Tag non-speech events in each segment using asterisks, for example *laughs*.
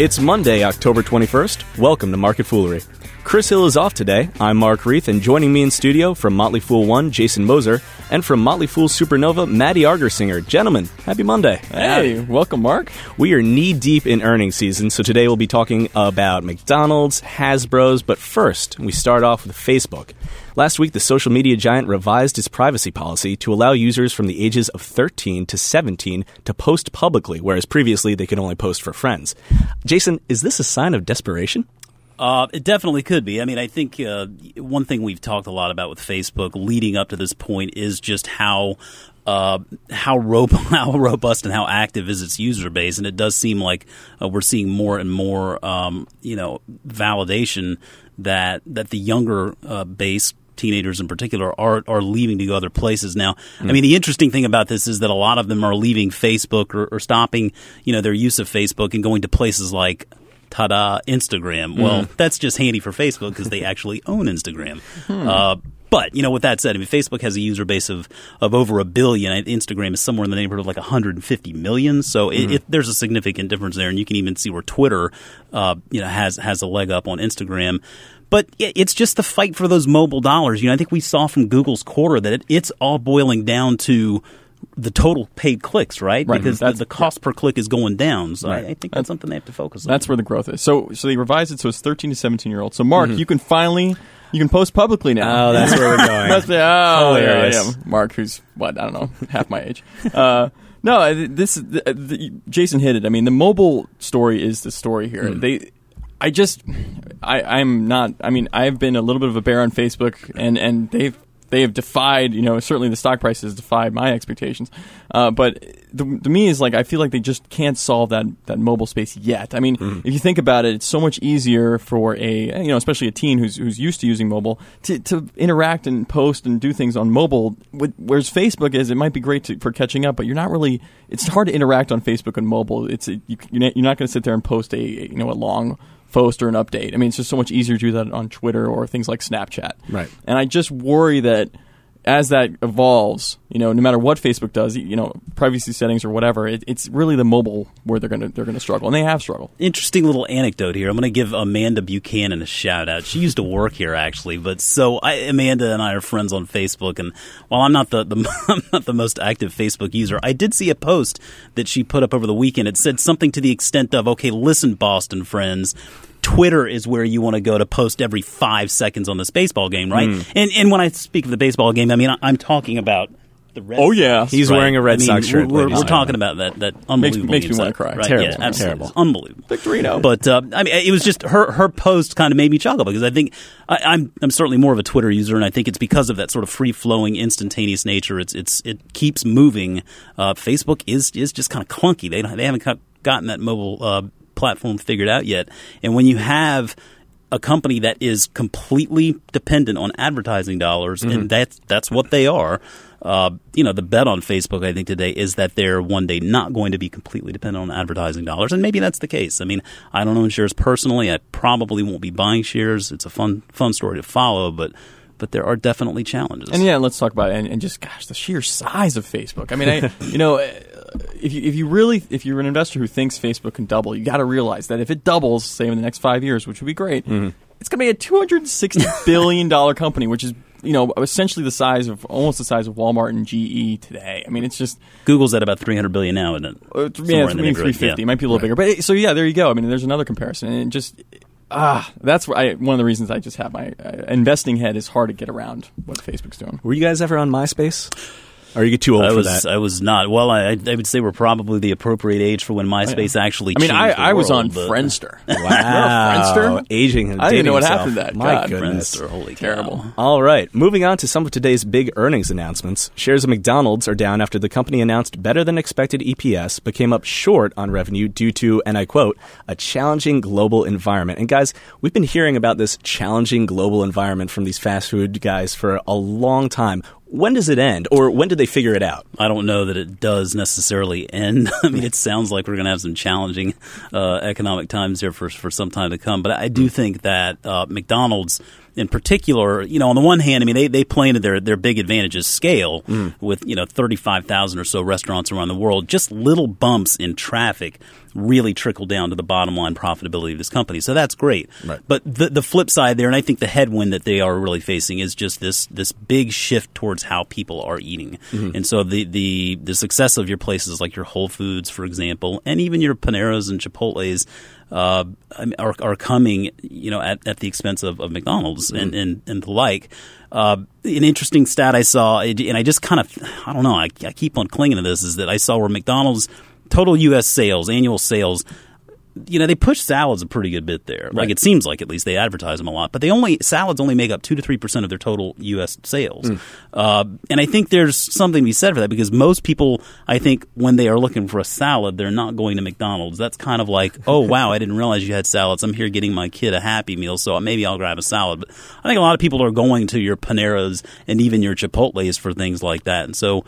It's Monday, October 21st. Welcome to Market Foolery. Chris Hill is off today. I'm Mark Reith, and joining me in studio from Motley Fool 1, Jason Moser, and from Motley Fool Supernova, Maddie Argersinger. Gentlemen, happy Monday. Hey, welcome, Mark. We are knee deep in earnings season, so today we'll be talking about McDonald's, Hasbro's, but first, we start off with Facebook. Last week, the social media giant revised its privacy policy to allow users from the ages of 13 to 17 to post publicly, whereas previously they could only post for friends. Jason, is this a sign of desperation? Uh, it definitely could be. I mean, I think uh, one thing we've talked a lot about with Facebook leading up to this point is just how uh, how, ro- *laughs* how robust and how active is its user base, and it does seem like uh, we're seeing more and more, um, you know, validation that that the younger uh, base teenagers in particular are are leaving to go other places now. Mm. I mean, the interesting thing about this is that a lot of them are leaving Facebook or, or stopping, you know, their use of Facebook and going to places like ta-da, Instagram. Well, Mm-hmm. that's just handy for Facebook because they *laughs* actually own Instagram. Hmm. Uh, but you know, with that said, I mean, Facebook has a user base of, of over a billion. and Instagram is somewhere in the neighborhood of like 150 million. So it, Hmm. it, there's a significant difference there, and you can even see where Twitter, uh, you know, has has a leg up on Instagram. But it- it's just the fight for those mobile dollars. You know, I think we saw from Google's quarter that it, it's all boiling down to the total paid clicks, right? Right. Because the, That's- the cost per click is going down. So Right. I, I think that's something they have to focus on. That's where the growth is. So, so they revised it so it's 13 to 17 year olds. So, Mark, Mm-hmm. you can finally you can post publicly now. Oh, that's where we're *laughs* going. Must be, oh, Hilarious. yeah. Mark, who's what I don't know, *laughs* half my age. Uh, no, this the, the, Jason hit it. I mean, the mobile story is the story here. They, I just, I, I'm not. I mean, I've been a little bit of a bear on Facebook, and and they've they have defied. You know, certainly the stock price has defied my expectations. Uh, but the, to me is like I feel like they just can't solve that that mobile space yet. I mean, if you think about it, it's so much easier for a you know, especially a teen who's who's used to using mobile to, to interact and post and do things on mobile. Whereas Facebook is, it might be great to, for catching up, but you're not really. It's hard to interact on Facebook and mobile. It's you, you're not going to sit there and post a you know a long post or an update. I mean, it's just so much easier to do that on Twitter or things like Snapchat. Right. And I just worry that as that evolves, you know, no matter what Facebook does, you know, privacy settings or whatever, it, it's really the mobile where they're going to they're going to struggle, and they have struggled. interesting little anecdote here. I'm going to give Amanda Buchanan a shout out. She used to work here actually, but so I, Amanda and I are friends on Facebook. And while I'm not the, the *laughs* I'm not the most active Facebook user, I did see a post that she put up over the weekend. It said something to the extent of, "Okay, listen, Boston friends." Twitter is where you want to go to post every five seconds on this baseball game, right? And and when I speak of the baseball game, I mean I'm talking about the Red Oh, yeah. Sox, He's right? wearing a Red I mean, Sox shirt, We're, ladies we're talking about that that Makes- unbelievable makes me game wanna cry. Right? Terrible. Yeah, absolutely. Terrible. Unbelievable. Victorino. But uh, I mean, it was just her her post kind of made me chuckle because I think I, I'm I'm certainly more of a Twitter user, and I think it's because of that sort of free flowing, instantaneous nature. It's it's it keeps moving. Uh, Facebook is is just kind of clunky. They don't, they haven't gotten that mobile uh, platform figured out yet, and when you have a company that is completely dependent on advertising dollars, Mm-hmm. and that's that's what they are. Uh, you know, the bet on Facebook, I think today is that they're one day not going to be completely dependent on advertising dollars, and maybe that's the case. I mean, I don't own shares personally. I probably won't be buying shares. It's a fun fun story to follow, but but there are definitely challenges. And yeah, let's talk about it. And, and just gosh, the sheer size of Facebook. I mean, I, *laughs* you know, uh, if you if you really if you're an investor who thinks Facebook can double, you got to realize that if it doubles, say in the next five years, which would be great, it's going to be a 260 *laughs* billion dollar company, which is you know essentially the size of almost the size of Walmart and GE today. I mean, it's just Google's at about 300 billion now, isn't it? uh, yeah, it's the maybe 350. yeah. It might be a little bigger, but so yeah, there you go. I mean, there's another comparison, and just ah, that's I, one of the reasons I just have my uh, investing head is hard to get around what Facebook's doing. Were you guys ever on MySpace? Or are you too old I for was that? I was not. Well, I, I would say we're probably the appropriate age for when oh, MySpace actually. I mean, I, changed the I was on but- Friendster. *laughs* wow, Friendster? aging and I didn't know what dating happened to that. My God, goodness. Friendster, holy cow. Terrible. All right, moving on to some of today's big earnings announcements. Shares of McDonald's are down after the company announced better than expected EPS, but came up short on revenue due to, and I quote, a challenging global environment. And guys, we've been hearing about this challenging global environment from these fast food guys for a long time. When does it end, or when did they figure it out? I don't know that it does necessarily end. *laughs* I mean, it sounds like we're going to have some challenging uh, economic times here for for some time to come. But I do think that uh, McDonald's in particular, you know, on the one hand, I mean, they, they play into their, their big advantage is scale with, you know, 35,000 or so restaurants around the world. Just little bumps in traffic really trickle down to the bottom line profitability of this company. So that's great. Right. But the, the flip side there, and I think the headwind that they are really facing is just this, this big shift towards how people are eating. And so the, the, the success of your places like your Whole Foods, for example, and even your Paneras and Chipotle's, uh, are, are coming, you know, at, at the expense of, of McDonald's and, and, and the like. Uh, an interesting stat I saw, and I just kind of, I don't know, I, I keep on clinging to this, is that I saw where McDonald's total U.S. sales, annual sales, you know, they push salads a pretty good bit there. Like Right. it seems like at least they advertise them a lot, but they only salads only make up two to three percent of their total U.S. sales. Uh, and I think there's something to be said for that because most people, I think, when they are looking for a salad, they're not going to McDonald's. That's kind of like, *laughs* oh wow, I didn't realize you had salads. I'm here getting my kid a Happy Meal, so maybe I'll grab a salad. But I think a lot of people are going to your Paneras and even your Chipotle's for things like that, and so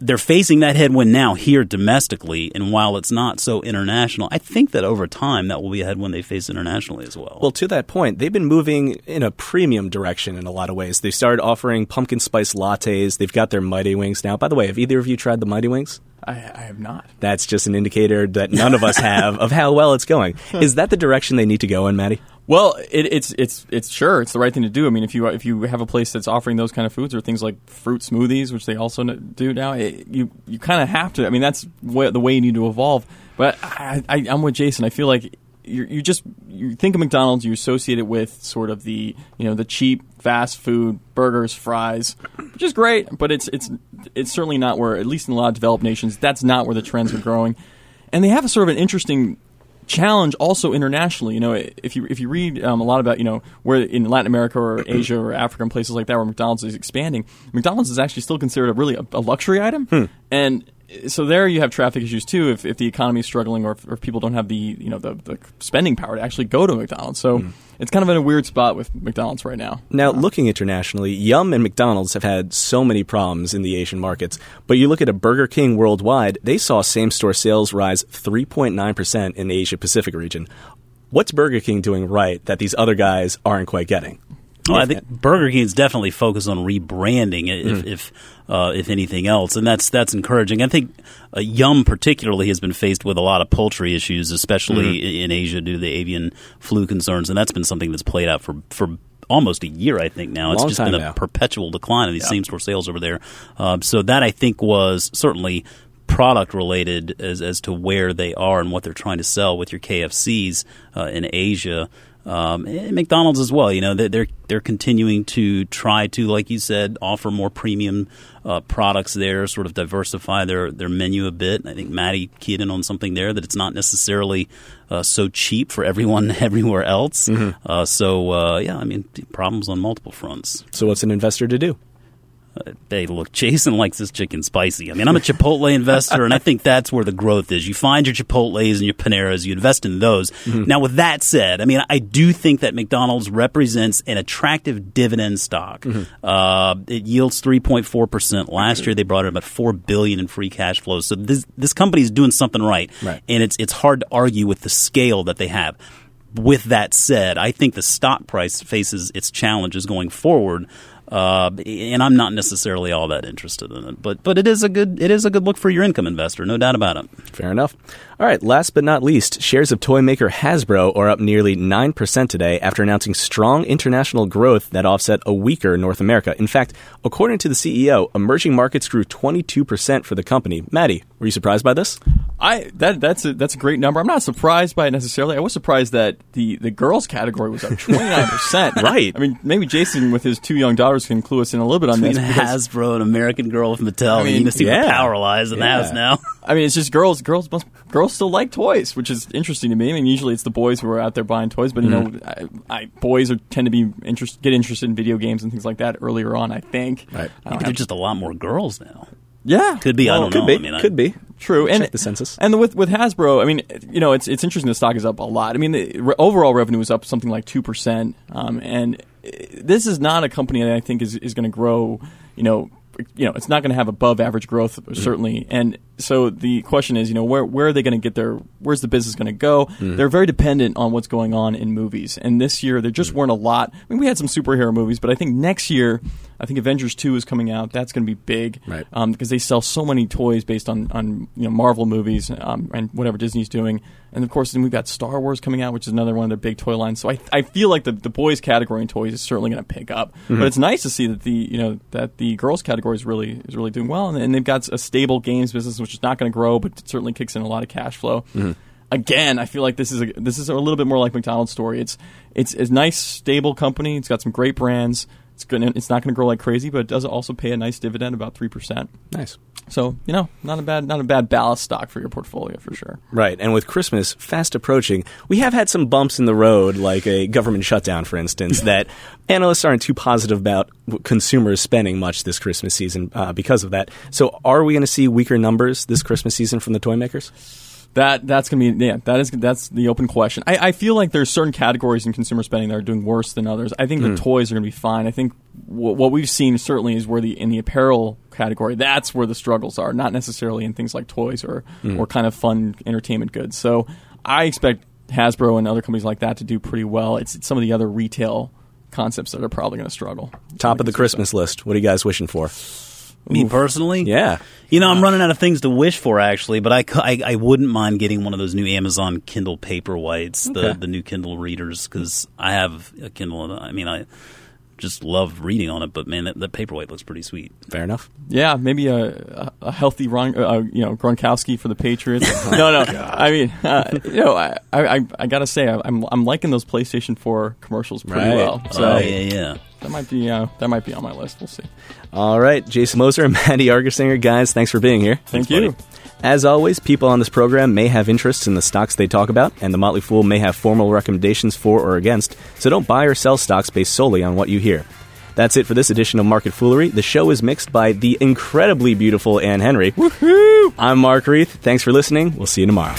they're facing that headwind now here domestically, and while it's not so international, I think that over time that will be a headwind they face internationally as well. Well, to that point, they've been moving in a premium direction in a lot of ways. They started offering pumpkin spice lattes. They've got their Mighty Wings now. By the way, have either of you tried the Mighty Wings? I, I have not. That's just an indicator that none of us *laughs* have of how well it's going. Is that the direction they need to go in, Maddie? Well, it, it's it's it's sure it's the right thing to do. I mean, if you if you have a place that's offering those kind of foods or things like fruit smoothies, which they also do now, it, you you kind of have to. I mean, that's the way you need to evolve. But I, I, I'm with Jason. I feel like you you just you think of McDonald's, you associate it with sort of the you know the cheap fast food burgers, fries, which is great, but it's it's it's certainly not where at least in a lot of developed nations that's not where the trends are growing. And they have a sort of an interesting challenge also internationally. You know, if you if you read um, a lot about you know where in Latin America or *clears throat* Asia or Africa and places like that where McDonald's is expanding, McDonald's is actually still considered a really a, a luxury item, and so there you have traffic issues too if, if the economy is struggling or if, or if people don't have the you know the, the spending power to actually go to McDonald's. So hmm. it's kind of in a weird spot with McDonald's right now. Now, looking internationally, Yum and McDonald's have had so many problems in the Asian markets. But you look at a Burger King worldwide, they saw same store sales rise 3.9% in the Asia Pacific region. What's Burger King doing right that these other guys aren't quite getting? Well, I think Burger King is definitely focused on rebranding, if if, uh, if anything else, and that's that's encouraging. I think uh, Yum particularly has been faced with a lot of poultry issues, especially i- in Asia due to the avian flu concerns, and that's been something that's played out for for almost a year. I think now it's Long just been a now. perpetual decline in these same store sales over there. Um, so that I think was certainly product related as as to where they are and what they're trying to sell with your KFCs uh, in Asia. Um, McDonald's as well. You know, they're, they're they're continuing to try to, like you said, offer more premium uh, products there, sort of diversify their their menu a bit. I think Maddie keyed in on something there that it's not necessarily uh, so cheap for everyone *laughs* everywhere else. Uh, so uh, yeah, I mean, problems on multiple fronts. So, what's an investor to do? Hey, look, Jason likes his chicken spicy. I mean, I'm a Chipotle *laughs* investor, and I think that's where the growth is. You find your Chipotles and your Paneras, you invest in those. Now, with that said, I mean, I do think that McDonald's represents an attractive dividend stock. Uh, it yields 3.4 percent. Last year, they brought in about four billion in free cash flow. So this this company is doing something right, Right. and it's it's hard to argue with the scale that they have. With that said, I think the stock price faces its challenges going forward, uh, and I'm not necessarily all that interested in it. But but it is a good it is a good look for your income investor, no doubt about it. Fair enough. All right, last but not least, shares of toy maker Hasbro are up nearly 9% today after announcing strong international growth that offset a weaker North America. In fact, according to the CEO, emerging markets grew 22% for the company. Maddie, were you surprised by this? I that that's a that's a great number. I'm not surprised by it necessarily. I was surprised that the the girls category was up *laughs* 29 percent. Right. I mean, maybe Jason with his two young daughters can clue us in a little bit on Between this. because- Hasbro and American Girl with Mattel, I mean, mean, you see yeah. the power lies in the Yeah. house now. I mean, it's just girls. Girls must. Girls still like toys, which is interesting to me. I mean, usually it's the boys who are out there buying toys, but you know, mm-hmm. I, I, boys are tend to be interest, get interested in video games and things like that earlier on. I think. Right. I Maybe uh, there's just a lot more girls now. Yeah, Could be. I don't could know. be. I mean, I- could be. True, and Check the census. And with with Hasbro, I mean, you know, it's it's interesting. The stock is up a lot. I mean, the re- overall revenue is up something like two percent, um, and uh, this is not a company that I think is is going to grow. You know, you know, it's not going to have above average growth certainly, and so the question is, you know, where where are they going to get their where's the business going to go? They're very dependent on what's going on in movies, and this year there just weren't a lot. I mean, we had some superhero movies, but I think next year, I think Avengers two is coming out. That's going to be big, Right. Um, because they sell so many toys based on on you know Marvel movies um, and whatever Disney's doing, and of course then we've got Star Wars coming out, which is another one of their big toy lines. So I I feel like the the boys category in toys is certainly going to pick up, but it's nice to see that the you know that the girls category is really is really doing well, and, and they've got a stable games business which is not going to grow, but it certainly kicks in a lot of cash flow. Mm-hmm. Again, I feel like this is a, this is a little bit more like McDonald's story. It's it's a nice stable company. It's got some great brands. It's going it's not going to grow like crazy, but it does also pay a nice dividend, about three percent. Nice. So you know, not a bad not a bad ballast stock for your portfolio for sure. Right, and with Christmas fast approaching, we have had some bumps in the road, like a government shutdown, for instance, *laughs* that analysts aren't too positive about consumers spending much this Christmas season uh, because of that. So, are we going to see weaker numbers this Christmas season from the toy makers? That that's gonna be yeah that is that's the open question. I, I feel like there's certain categories in consumer spending that are doing worse than others. I think the hmm. toys are gonna be fine. I think w- what we've seen certainly is where the in the apparel category that's where the struggles are, not necessarily in things like toys or hmm. or kind of fun entertainment goods. So I expect Hasbro and other companies like that to do pretty well. It's, it's some of the other retail concepts that are probably going to struggle. Top of the Christmas list. What are you guys wishing for? Me personally, Yeah. You know, I'm running out of things to wish for actually, but I, I, I wouldn't mind getting one of those new Amazon Kindle Paperwhites, the Okay. the new Kindle readers, because I have a Kindle. and I mean, I just love reading on it, but man, that, that Paperwhite looks pretty sweet. Fair enough. Yeah, maybe a, a, a healthy Rob, uh, you know Gronkowski for the Patriots. *laughs* no, no. I mean, uh, you know, I, I, I gotta say, I, I'm I'm liking those PlayStation 4 commercials pretty Right. well. So oh yeah, yeah. That might be uh, that might be on my list. We'll see. All right, Jason Moser and *laughs* Maddie Argersinger, guys, thanks for being here. Thank you. As always, people on this program may have interests in the stocks they talk about, and the Motley Fool may have formal recommendations for or against, so don't buy or sell stocks based solely on what you hear. That's it for this edition of Market Foolery. The show is mixed by the incredibly beautiful Anne Henry. Woohoo! I'm Mark Reith. Thanks for listening. We'll see you tomorrow.